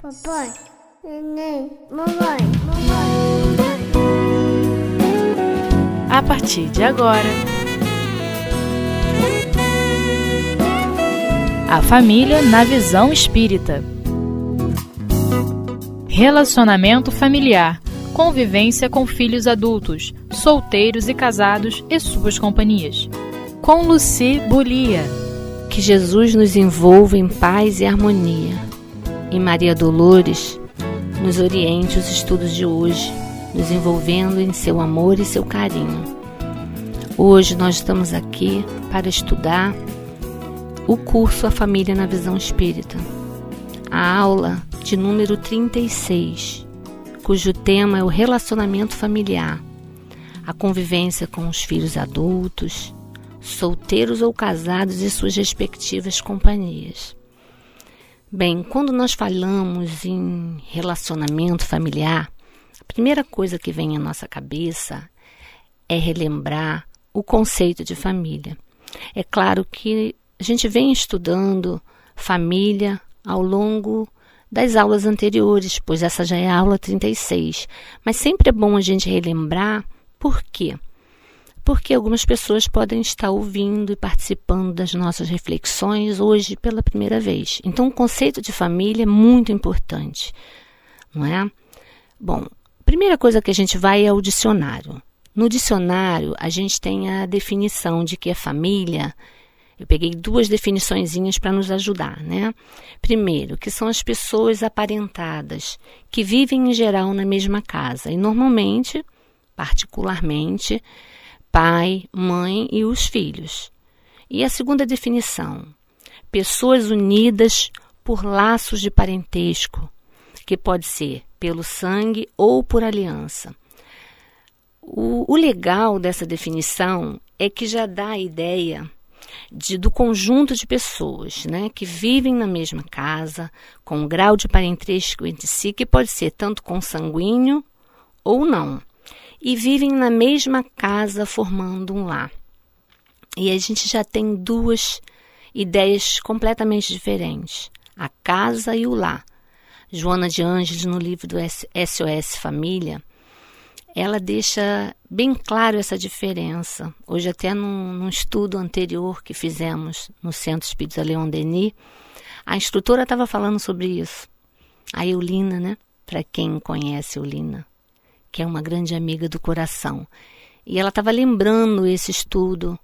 Papai, neném, mamãe, mamãe. A partir de agora, a família na visão espírita. Relacionamento familiar, convivência com filhos adultos, solteiros e casados e suas companhias. Com Luci Bulia. Que Jesus nos envolva em paz e harmonia. E Maria Dolores nos oriente os estudos de hoje, nos envolvendo em seu amor e seu carinho. Hoje nós estamos aqui para estudar o curso A Família na Visão Espírita, a aula de número 36, cujo tema é o relacionamento familiar, a convivência com os filhos adultos, solteiros ou casados e suas respectivas companhias. Bem, quando nós falamos em relacionamento familiar, a primeira coisa que vem à nossa cabeça é relembrar o conceito de família. É claro que a gente vem estudando família ao longo das aulas anteriores, pois essa já é a aula 36. Mas sempre é bom a gente relembrar por quê? Porque algumas pessoas podem estar ouvindo e participando das nossas reflexões hoje pela primeira vez. Então, o conceito de família é muito importante, não é? Bom, primeira coisa que a gente vai é o dicionário. No dicionário, a gente tem a definição de que é família. Eu peguei duas definiçõezinhas para nos ajudar, né? Primeiro, que são as pessoas aparentadas, que vivem em geral na mesma casa e normalmente, particularmente, pai, mãe e os filhos. E a segunda definição: pessoas unidas por laços de parentesco, que pode ser pelo sangue ou por aliança. O, o legal dessa definição é que já dá a ideia de, do conjunto de pessoas né, que vivem na mesma casa, com um grau de parentesco entre si, que pode ser tanto consanguíneo ou não e vivem na mesma casa formando um lar. E a gente já tem duas ideias completamente diferentes: a casa e o lar. Joana de Ângeles, no livro do SOS Família, ela deixa bem claro essa diferença. Hoje, até num, num estudo anterior que fizemos no Centro Espírita Leon Denis, a instrutora estava falando sobre isso. A Eulina, né? Para quem conhece Eulina, que é uma grande amiga do coração. E ela estava lembrando esse estudo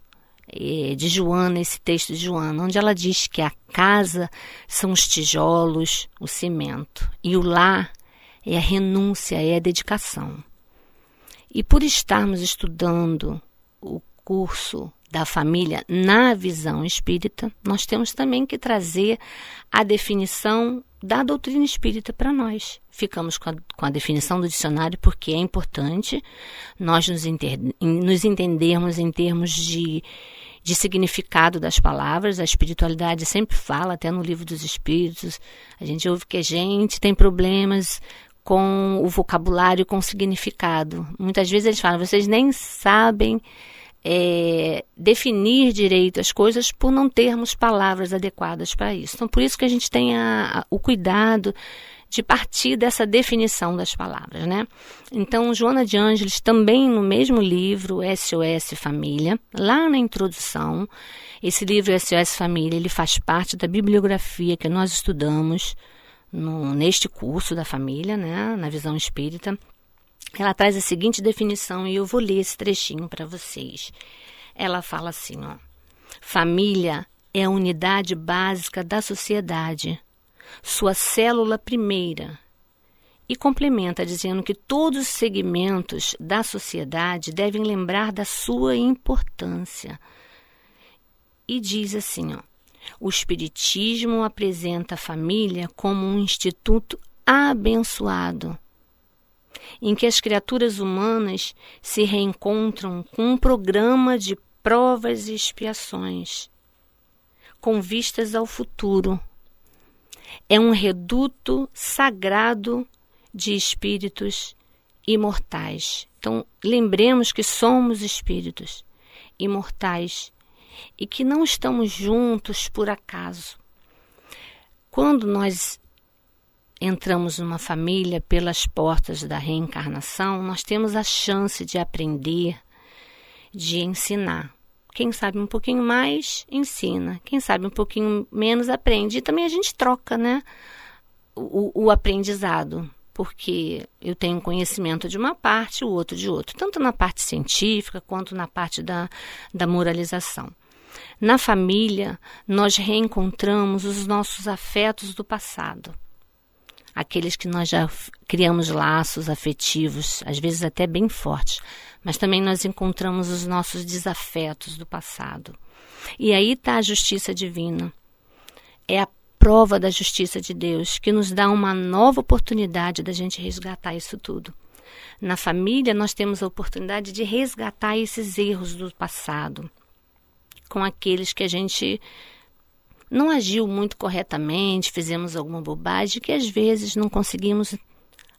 eh, de Joana, esse texto de Joana, onde ela diz que a casa são os tijolos, o cimento, e o lar é a renúncia, é a dedicação. E por estarmos estudando o curso da família na visão espírita, nós temos também que trazer a definição da doutrina espírita para nós. Ficamos com a, com a, definição do dicionário porque é importante nós nos, inter, nos entendermos em termos de, de significado das palavras. A espiritualidade sempre fala, até no livro dos espíritos, a gente ouve que a gente tem problemas com o vocabulário, com o significado. Muitas vezes eles falam, vocês nem sabem é, definir direito as coisas por não termos palavras adequadas para isso. Então, por isso que a gente tem a, a, o cuidado de partir dessa definição das palavras, né? Então, Joana de Ângeles, também no mesmo livro, SOS Família, lá na introdução, esse livro SOS Família, ele faz parte da bibliografia que nós estudamos no, neste curso da família, né, na visão espírita, ela traz a seguinte definição e eu vou ler esse trechinho para vocês. Ela fala assim, ó: Família é a unidade básica da sociedade, sua célula primeira. E complementa dizendo que todos os segmentos da sociedade devem lembrar da sua importância. E diz assim, ó: O espiritismo apresenta a família como um instituto abençoado em que as criaturas humanas se reencontram com um programa de provas e expiações, com vistas ao futuro. É um reduto sagrado de espíritos imortais. Então, lembremos que somos espíritos imortais e que não estamos juntos por acaso. Quando nós entramos numa família pelas portas da reencarnação, nós temos a chance de aprender, de ensinar. Quem sabe um pouquinho mais, ensina. Quem sabe um pouquinho menos, aprende. E também a gente troca, né? O, o aprendizado. Porque eu tenho conhecimento de uma parte, o outro de outro. Tanto na parte científica quanto na parte da, da moralização. Na família, nós reencontramos os nossos afetos do passado. Aqueles que nós já criamos laços afetivos, às vezes até bem fortes, mas também nós encontramos os nossos desafetos do passado. E aí está a justiça divina. É a prova da justiça de Deus que nos dá uma nova oportunidade da gente resgatar isso tudo. Na família, nós temos a oportunidade de resgatar esses erros do passado com aqueles que a gente não agiu muito corretamente, fizemos alguma bobagem que às vezes não conseguimos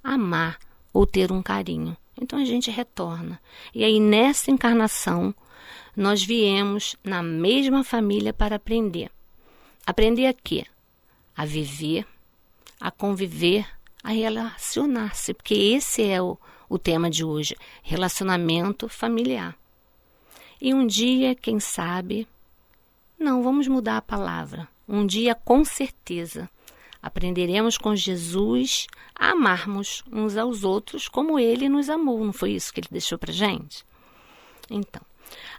amar ou ter um carinho. Então a gente retorna. E aí nessa encarnação nós viemos na mesma família para aprender. Aprender a quê? A viver, a conviver, a relacionar-se, porque esse é o, o tema de hoje: relacionamento familiar. E um dia, quem sabe, não, vamos mudar a palavra. Um dia, com certeza, aprenderemos com Jesus a amarmos uns aos outros como ele nos amou. Não foi isso que ele deixou para gente? Então,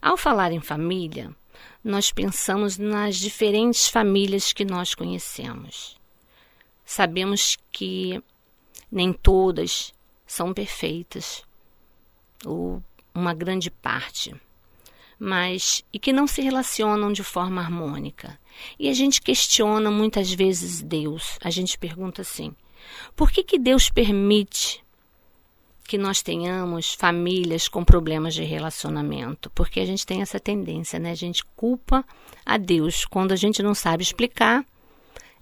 ao falar em família, nós pensamos nas diferentes famílias que nós conhecemos. Sabemos que nem todas são perfeitas, ou uma grande parte mas e que não se relacionam de forma harmônica. E a gente questiona muitas vezes Deus. A gente pergunta assim: por que, que Deus permite que nós tenhamos famílias com problemas de relacionamento? Porque a gente tem essa tendência, né? A gente culpa a Deus. Quando a gente não sabe explicar,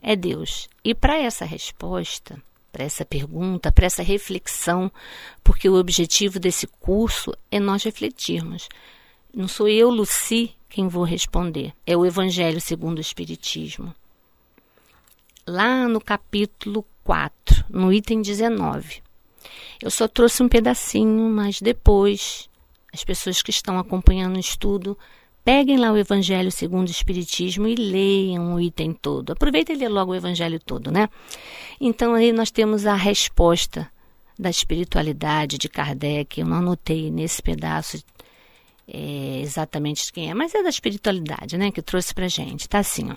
é Deus. E para essa resposta, para essa pergunta, para essa reflexão, porque o objetivo desse curso é nós refletirmos não sou eu, Luci, quem vou responder. É o Evangelho segundo o Espiritismo. Lá no capítulo 4, no item 19. Eu só trouxe um pedacinho, mas depois as pessoas que estão acompanhando o estudo peguem lá o Evangelho segundo o Espiritismo e leiam o item todo. Aproveita e lê logo o Evangelho todo, né? Então aí nós temos a resposta da espiritualidade de Kardec. Eu não anotei nesse pedaço é, exatamente quem é, mas é da espiritualidade, né, que trouxe pra gente. Tá assim, ó.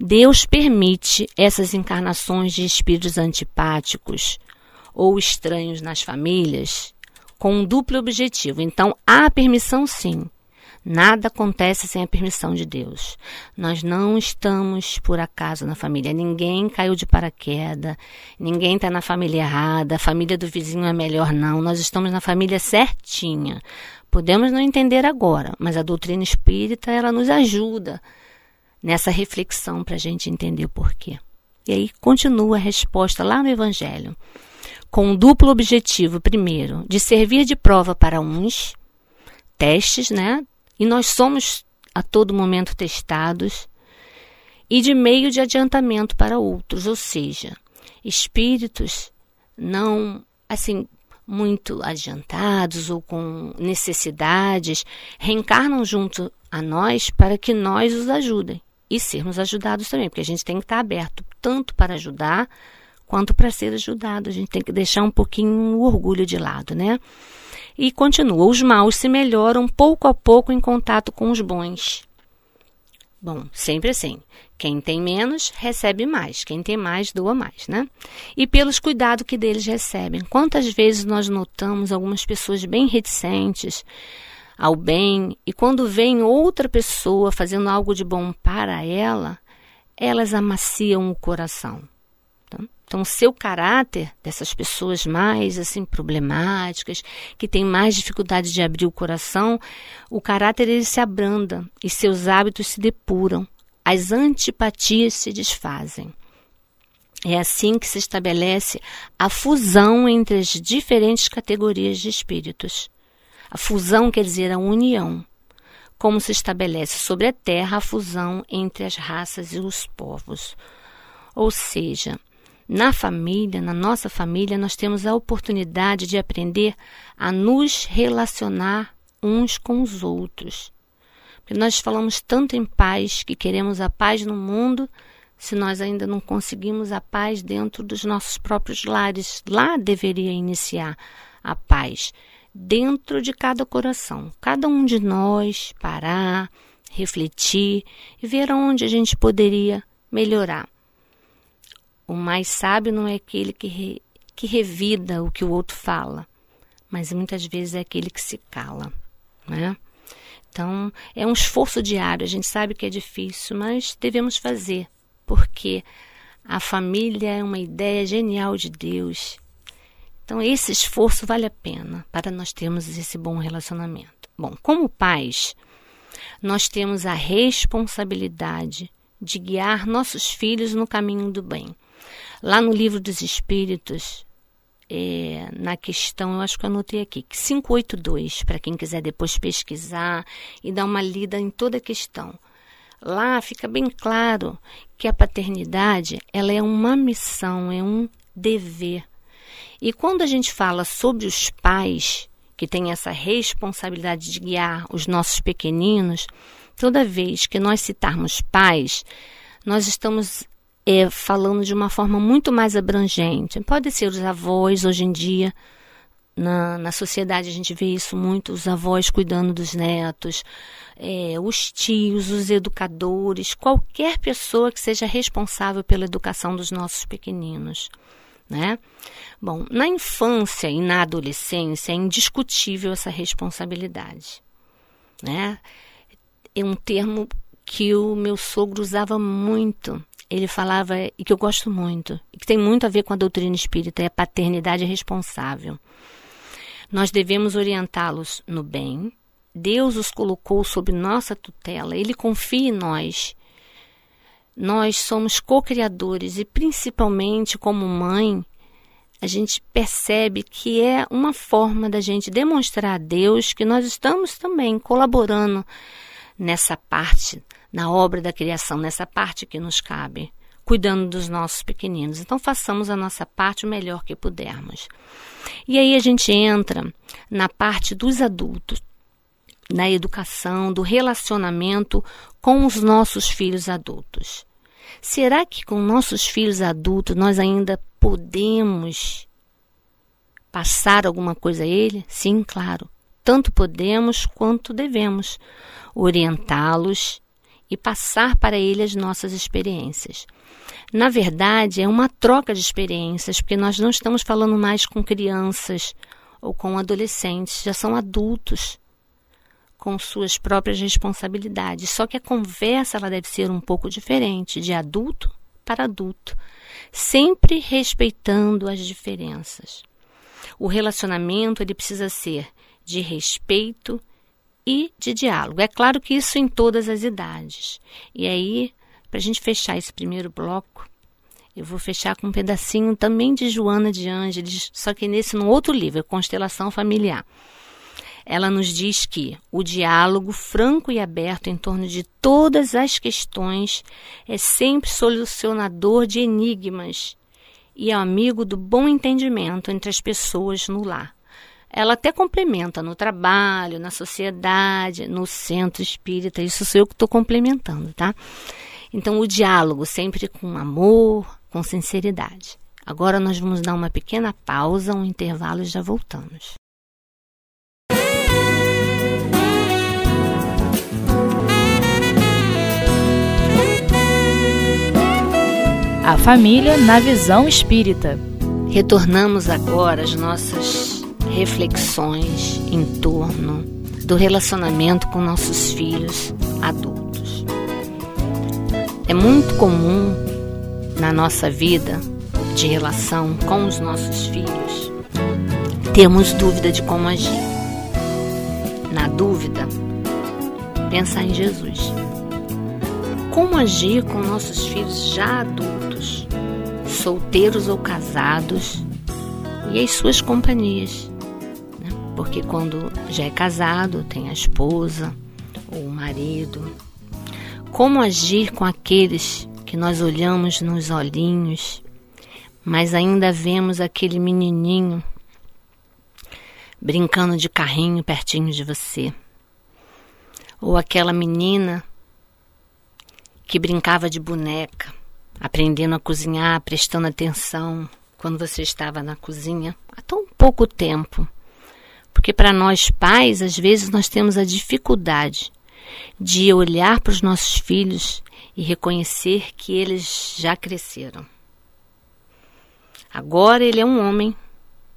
Deus permite essas encarnações de espíritos antipáticos ou estranhos nas famílias com um duplo objetivo. Então, há permissão sim. Nada acontece sem a permissão de Deus. Nós não estamos por acaso na família. Ninguém caiu de paraquedas, ninguém está na família errada, a família do vizinho é melhor, não. Nós estamos na família certinha. Podemos não entender agora, mas a doutrina espírita ela nos ajuda nessa reflexão para a gente entender o porquê. E aí continua a resposta lá no Evangelho, com um duplo objetivo: primeiro, de servir de prova para uns, testes, né? E nós somos a todo momento testados, e de meio de adiantamento para outros, ou seja, espíritos não assim muito adiantados ou com necessidades, reencarnam junto a nós para que nós os ajudem e sermos ajudados também, porque a gente tem que estar aberto tanto para ajudar quanto para ser ajudado. A gente tem que deixar um pouquinho o orgulho de lado, né? E continua: os maus se melhoram pouco a pouco em contato com os bons. Bom, sempre assim. Quem tem menos, recebe mais. Quem tem mais, doa mais, né? E pelos cuidados que deles recebem. Quantas vezes nós notamos algumas pessoas bem reticentes ao bem e quando vem outra pessoa fazendo algo de bom para ela, elas amaciam o coração. Então, o seu caráter dessas pessoas mais assim problemáticas, que têm mais dificuldade de abrir o coração, o caráter ele se abranda e seus hábitos se depuram. As antipatias se desfazem. É assim que se estabelece a fusão entre as diferentes categorias de espíritos. A fusão quer dizer a união, como se estabelece sobre a Terra a fusão entre as raças e os povos. Ou seja, Na família, na nossa família, nós temos a oportunidade de aprender a nos relacionar uns com os outros. Nós falamos tanto em paz, que queremos a paz no mundo, se nós ainda não conseguimos a paz dentro dos nossos próprios lares. Lá deveria iniciar a paz, dentro de cada coração. Cada um de nós parar, refletir e ver onde a gente poderia melhorar. O mais sábio não é aquele que, re, que revida o que o outro fala, mas muitas vezes é aquele que se cala, né? Então, é um esforço diário, a gente sabe que é difícil, mas devemos fazer, porque a família é uma ideia genial de Deus. Então, esse esforço vale a pena para nós termos esse bom relacionamento. Bom, como pais, nós temos a responsabilidade de guiar nossos filhos no caminho do bem. Lá no livro dos Espíritos, é, na questão, eu acho que eu anotei aqui, 582, para quem quiser depois pesquisar e dar uma lida em toda a questão. Lá fica bem claro que a paternidade ela é uma missão, é um dever. E quando a gente fala sobre os pais que têm essa responsabilidade de guiar os nossos pequeninos, toda vez que nós citarmos pais, nós estamos é, falando de uma forma muito mais abrangente. Pode ser os avós, hoje em dia, na, na sociedade a gente vê isso muito, os avós cuidando dos netos, é, os tios, os educadores, qualquer pessoa que seja responsável pela educação dos nossos pequeninos. Né? Bom, na infância e na adolescência é indiscutível essa responsabilidade. Né? É um termo que o meu sogro usava muito ele falava, e que eu gosto muito, e que tem muito a ver com a doutrina espírita, é a paternidade responsável. Nós devemos orientá-los no bem. Deus os colocou sob nossa tutela, ele confia em nós. Nós somos co-criadores e, principalmente como mãe, a gente percebe que é uma forma da gente demonstrar a Deus que nós estamos também colaborando nessa parte na obra da criação, nessa parte que nos cabe, cuidando dos nossos pequeninos. Então, façamos a nossa parte o melhor que pudermos. E aí a gente entra na parte dos adultos, na educação, do relacionamento com os nossos filhos adultos. Será que com nossos filhos adultos nós ainda podemos passar alguma coisa a ele? Sim, claro. Tanto podemos quanto devemos orientá-los e passar para ele as nossas experiências. Na verdade, é uma troca de experiências, porque nós não estamos falando mais com crianças ou com adolescentes, já são adultos com suas próprias responsabilidades. Só que a conversa ela deve ser um pouco diferente, de adulto para adulto, sempre respeitando as diferenças. O relacionamento ele precisa ser de respeito e de diálogo. É claro que isso em todas as idades. E aí, para a gente fechar esse primeiro bloco, eu vou fechar com um pedacinho também de Joana de Ângeles, só que nesse no outro livro, Constelação Familiar. Ela nos diz que o diálogo franco e aberto em torno de todas as questões é sempre solucionador de enigmas e é amigo do bom entendimento entre as pessoas no lar ela até complementa no trabalho, na sociedade, no centro espírita. Isso sou eu que estou complementando, tá? Então, o diálogo sempre com amor, com sinceridade. Agora nós vamos dar uma pequena pausa, um intervalo e já voltamos. A família na visão espírita. Retornamos agora às nossas reflexões em torno do relacionamento com nossos filhos adultos. É muito comum na nossa vida de relação com os nossos filhos termos dúvida de como agir. Na dúvida, pensar em Jesus. Como agir com nossos filhos já adultos, solteiros ou casados, e as suas companhias porque quando já é casado, tem a esposa ou o marido. Como agir com aqueles que nós olhamos nos olhinhos, mas ainda vemos aquele menininho brincando de carrinho pertinho de você. Ou aquela menina que brincava de boneca, aprendendo a cozinhar, prestando atenção quando você estava na cozinha há tão pouco tempo. Porque para nós pais, às vezes nós temos a dificuldade de olhar para os nossos filhos e reconhecer que eles já cresceram. Agora ele é um homem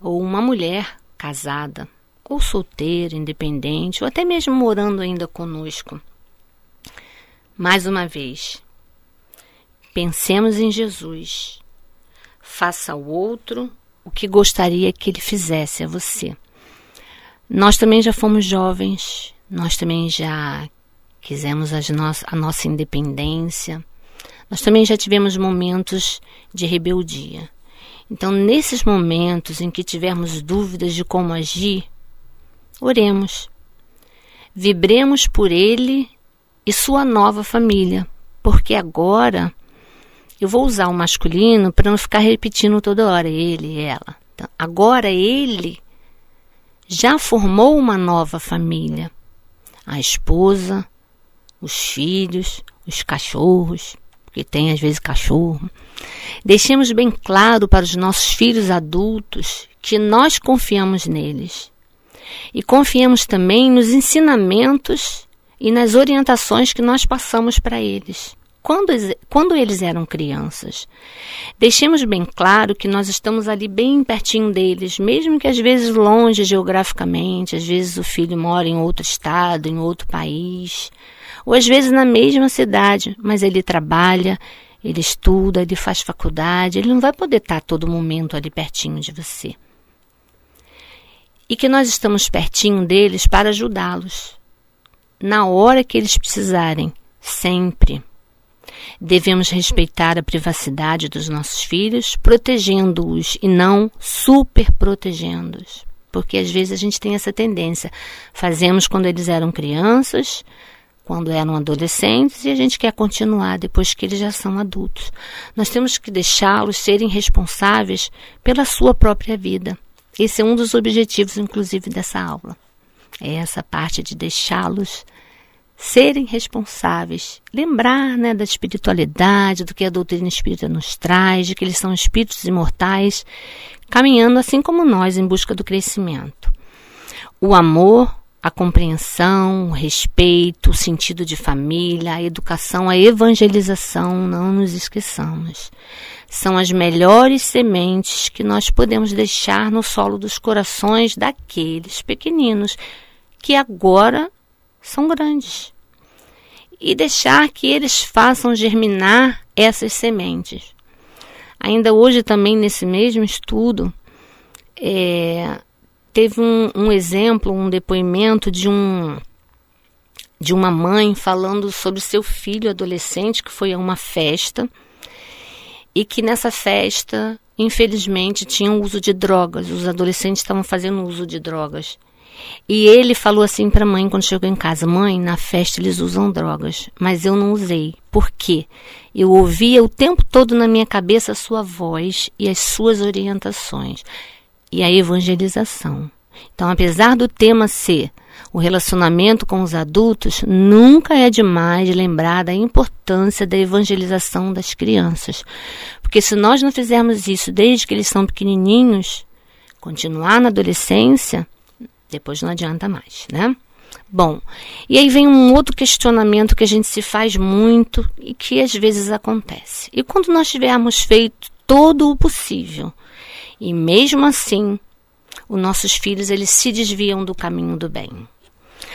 ou uma mulher casada, ou solteira, independente, ou até mesmo morando ainda conosco. Mais uma vez, pensemos em Jesus. Faça ao outro o que gostaria que ele fizesse a você. Nós também já fomos jovens, nós também já quisemos no a nossa independência, nós também já tivemos momentos de rebeldia. Então, nesses momentos em que tivermos dúvidas de como agir, oremos. Vibremos por ele e sua nova família, porque agora eu vou usar o masculino para não ficar repetindo toda hora ele e ela. Então, agora ele já formou uma nova família. A esposa, os filhos, os cachorros, porque tem às vezes cachorro. Deixemos bem claro para os nossos filhos adultos que nós confiamos neles. E confiamos também nos ensinamentos e nas orientações que nós passamos para eles. Quando, quando eles eram crianças. Deixemos bem claro que nós estamos ali bem pertinho deles, mesmo que às vezes longe geograficamente, às vezes o filho mora em outro estado, em outro país ou às vezes na mesma cidade, mas ele trabalha, ele estuda, ele faz faculdade, ele não vai poder estar todo momento ali pertinho de você. E que nós estamos pertinho deles para ajudá-los, na hora que eles precisarem, sempre. Devemos respeitar a privacidade dos nossos filhos, protegendo-os e não super protegendo-os. Porque às vezes a gente tem essa tendência. Fazemos quando eles eram crianças, quando eram adolescentes e a gente quer continuar depois que eles já são adultos. Nós temos que deixá-los serem responsáveis pela sua própria vida. Esse é um dos objetivos, inclusive, dessa aula. É essa parte de deixá-los serem responsáveis, lembrar né, da espiritualidade, do que a doutrina espírita nos traz, de que eles são espíritos imortais, caminhando assim como nós em busca do crescimento. O amor a compreensão, o respeito, o sentido de família, a educação, a evangelização, não nos esqueçamos. São as melhores sementes que nós podemos deixar no solo dos corações daqueles pequeninos que agora são grandes. E deixar que eles façam germinar essas sementes. Ainda hoje, também nesse mesmo estudo, é, teve um, um exemplo, um depoimento de um de uma mãe falando sobre seu filho adolescente que foi a uma festa e que nessa festa, infelizmente, tinha uso de drogas. Os adolescentes estavam fazendo uso de drogas. E ele falou assim para a mãe quando chegou em casa: Mãe, na festa eles usam drogas, mas eu não usei. Por quê? Eu ouvia o tempo todo na minha cabeça a sua voz e as suas orientações e a evangelização. Então, apesar do tema ser o relacionamento com os adultos, nunca é demais lembrar da importância da evangelização das crianças. Porque se nós não fizermos isso desde que eles são pequenininhos, continuar na adolescência, depois não adianta mais, né? Bom, e aí vem um outro questionamento que a gente se faz muito e que às vezes acontece. E quando nós tivermos feito todo o possível e mesmo assim, os nossos filhos eles se desviam do caminho do bem.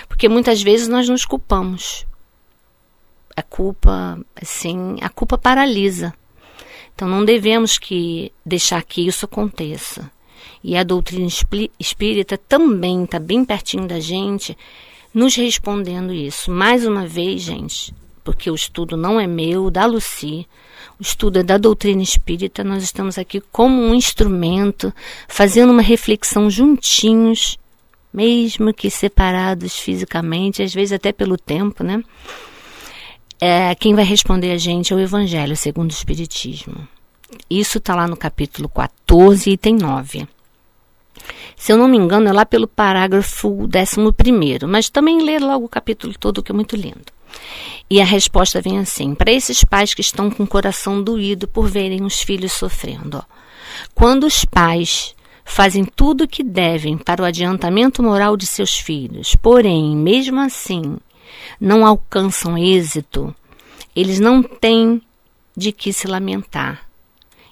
Porque muitas vezes nós nos culpamos. A culpa, assim, a culpa paralisa. Então não devemos que deixar que isso aconteça. E a doutrina espírita também está bem pertinho da gente, nos respondendo isso. Mais uma vez, gente, porque o estudo não é meu, da Luci, o estudo é da doutrina espírita, nós estamos aqui como um instrumento, fazendo uma reflexão juntinhos, mesmo que separados fisicamente, às vezes até pelo tempo, né? É, quem vai responder a gente é o Evangelho segundo o Espiritismo. Isso está lá no capítulo 14, item 9. Se eu não me engano, é lá pelo parágrafo 11, mas também lê logo o capítulo todo, que é muito lindo. E a resposta vem assim: para esses pais que estão com o coração doído por verem os filhos sofrendo. Ó, quando os pais fazem tudo o que devem para o adiantamento moral de seus filhos, porém, mesmo assim, não alcançam êxito, eles não têm de que se lamentar.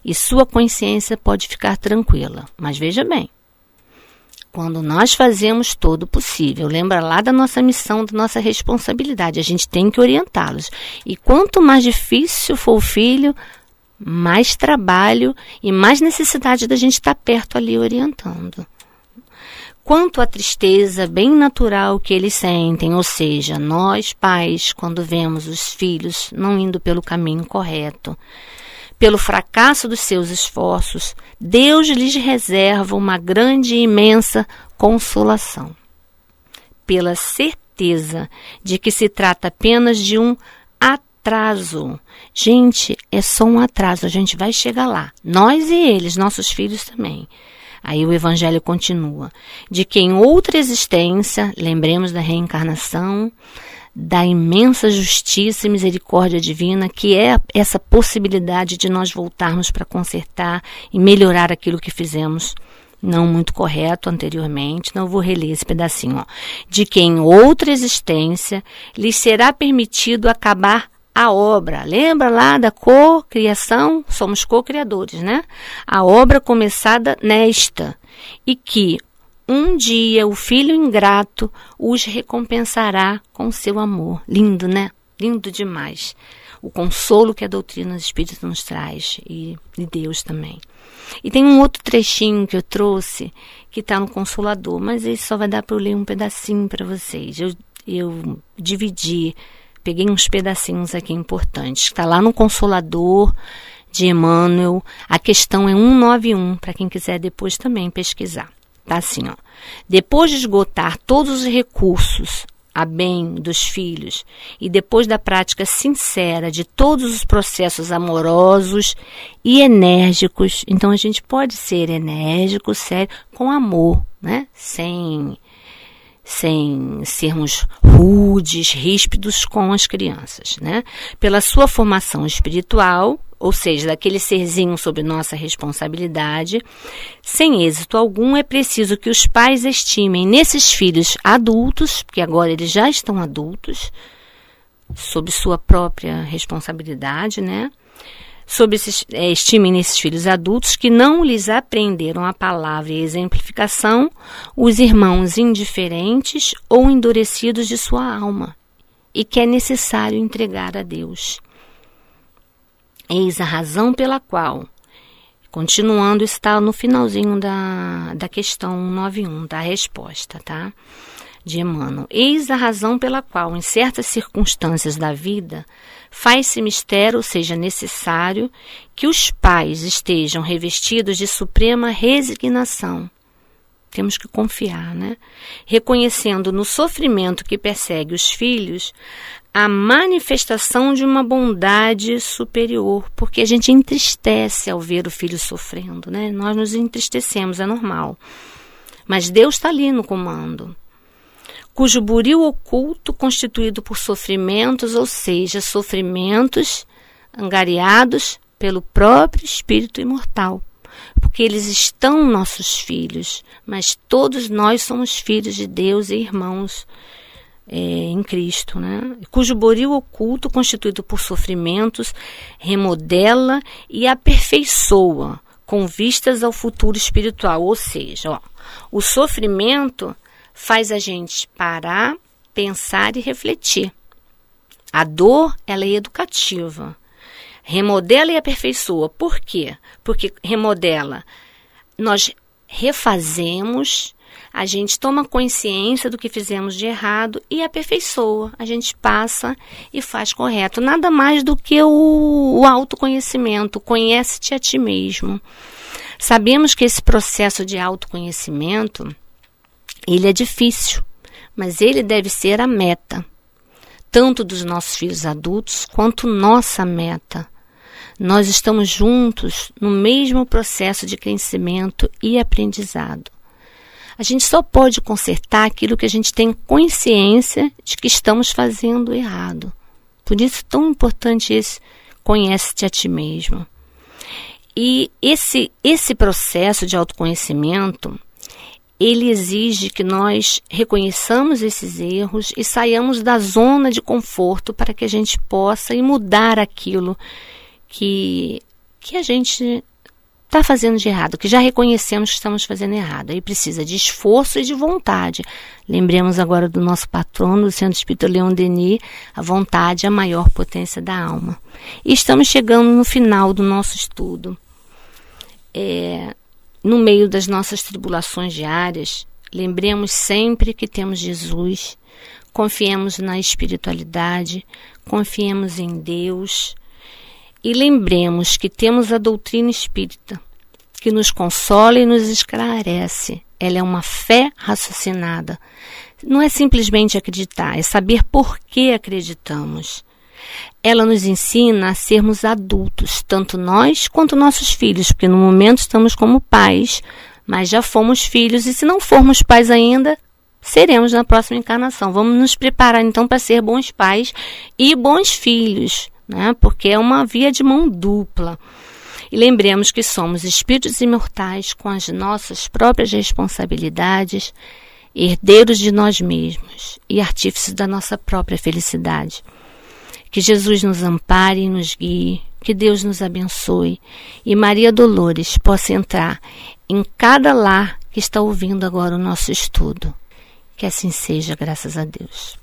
E sua consciência pode ficar tranquila. Mas veja bem, quando nós fazemos todo o possível, lembra lá da nossa missão, da nossa responsabilidade, a gente tem que orientá-los. E quanto mais difícil for o filho, mais trabalho e mais necessidade da gente estar perto ali orientando. Quanto à tristeza bem natural que eles sentem, ou seja, nós pais, quando vemos os filhos não indo pelo caminho correto, pelo fracasso dos seus esforços, Deus lhes reserva uma grande e imensa consolação. Pela certeza de que se trata apenas de um atraso. Gente, é só um atraso, a gente vai chegar lá. Nós e eles, nossos filhos também. Aí o evangelho continua: de que em outra existência, lembremos da reencarnação, da imensa justiça e misericórdia divina, que é essa possibilidade de nós voltarmos para consertar e melhorar aquilo que fizemos não muito correto anteriormente, não vou reler esse pedacinho, ó. De que em outra existência lhes será permitido acabar a obra. Lembra lá da co-criação? Somos co-criadores, né? A obra começada nesta. E que um dia o filho ingrato os recompensará com seu amor. Lindo, né? Lindo demais. O consolo que a doutrina espírita nos traz e, e Deus também. E tem um outro trechinho que eu trouxe que está no Consolador, mas esse só vai dar para eu ler um pedacinho para vocês. Eu, eu dividi, peguei uns pedacinhos aqui importantes. Está lá no Consolador de Emmanuel. A questão é 191, para quem quiser depois também pesquisar. Tá assim, ó. Depois de esgotar todos os recursos a bem dos filhos e depois da prática sincera de todos os processos amorosos e enérgicos, então a gente pode ser enérgico, sério, com amor, né? Sem sem sermos rudes, ríspidos com as crianças, né? Pela sua formação espiritual, ou seja, daquele serzinho sob nossa responsabilidade, sem êxito algum, é preciso que os pais estimem nesses filhos adultos, porque agora eles já estão adultos, sob sua própria responsabilidade, né? Sob esses, é, estimem nesses filhos adultos que não lhes aprenderam a palavra e a exemplificação os irmãos indiferentes ou endurecidos de sua alma, e que é necessário entregar a Deus. Eis a razão pela qual, continuando, está no finalzinho da, da questão 91, da resposta, tá? De Emmanuel. Eis a razão pela qual, em certas circunstâncias da vida, faz-se mistério, seja, necessário, que os pais estejam revestidos de suprema resignação. Temos que confiar, né? Reconhecendo no sofrimento que persegue os filhos a manifestação de uma bondade superior, porque a gente entristece ao ver o filho sofrendo, né? Nós nos entristecemos, é normal. Mas Deus está ali no comando. Cujo buril oculto, constituído por sofrimentos, ou seja, sofrimentos angariados pelo próprio Espírito imortal. Porque eles estão nossos filhos, mas todos nós somos filhos de Deus e irmãos é, em Cristo, né? cujo boril oculto, constituído por sofrimentos, remodela e aperfeiçoa com vistas ao futuro espiritual. Ou seja, ó, o sofrimento faz a gente parar, pensar e refletir. A dor, ela é educativa. Remodela e aperfeiçoa. Por quê? Porque remodela. Nós refazemos a gente toma consciência do que fizemos de errado e aperfeiçoa. A gente passa e faz correto. Nada mais do que o, o autoconhecimento. Conhece-te a ti mesmo. Sabemos que esse processo de autoconhecimento, ele é difícil, mas ele deve ser a meta, tanto dos nossos filhos adultos quanto nossa meta. Nós estamos juntos no mesmo processo de crescimento e aprendizado. A gente só pode consertar aquilo que a gente tem consciência de que estamos fazendo errado. Por isso, tão importante esse conhece-te a ti mesmo. E esse, esse processo de autoconhecimento, ele exige que nós reconheçamos esses erros e saiamos da zona de conforto para que a gente possa mudar aquilo que, que a gente está fazendo de errado, que já reconhecemos que estamos fazendo errado. Aí precisa de esforço e de vontade. Lembremos agora do nosso patrono, do Centro Espírita Leon Denis, a vontade é a maior potência da alma. E estamos chegando no final do nosso estudo. É, no meio das nossas tribulações diárias, lembremos sempre que temos Jesus, confiemos na espiritualidade, confiemos em Deus e lembremos que temos a doutrina espírita, que nos consola e nos esclarece. Ela é uma fé raciocinada. Não é simplesmente acreditar, é saber por que acreditamos. Ela nos ensina a sermos adultos, tanto nós quanto nossos filhos, porque no momento estamos como pais, mas já fomos filhos e se não formos pais ainda, seremos na próxima encarnação. Vamos nos preparar então para ser bons pais e bons filhos né? porque é uma via de mão dupla. E lembremos que somos espíritos imortais com as nossas próprias responsabilidades, herdeiros de nós mesmos e artífices da nossa própria felicidade. Que Jesus nos ampare e nos guie, que Deus nos abençoe e Maria Dolores possa entrar em cada lar que está ouvindo agora o nosso estudo. Que assim seja, graças a Deus.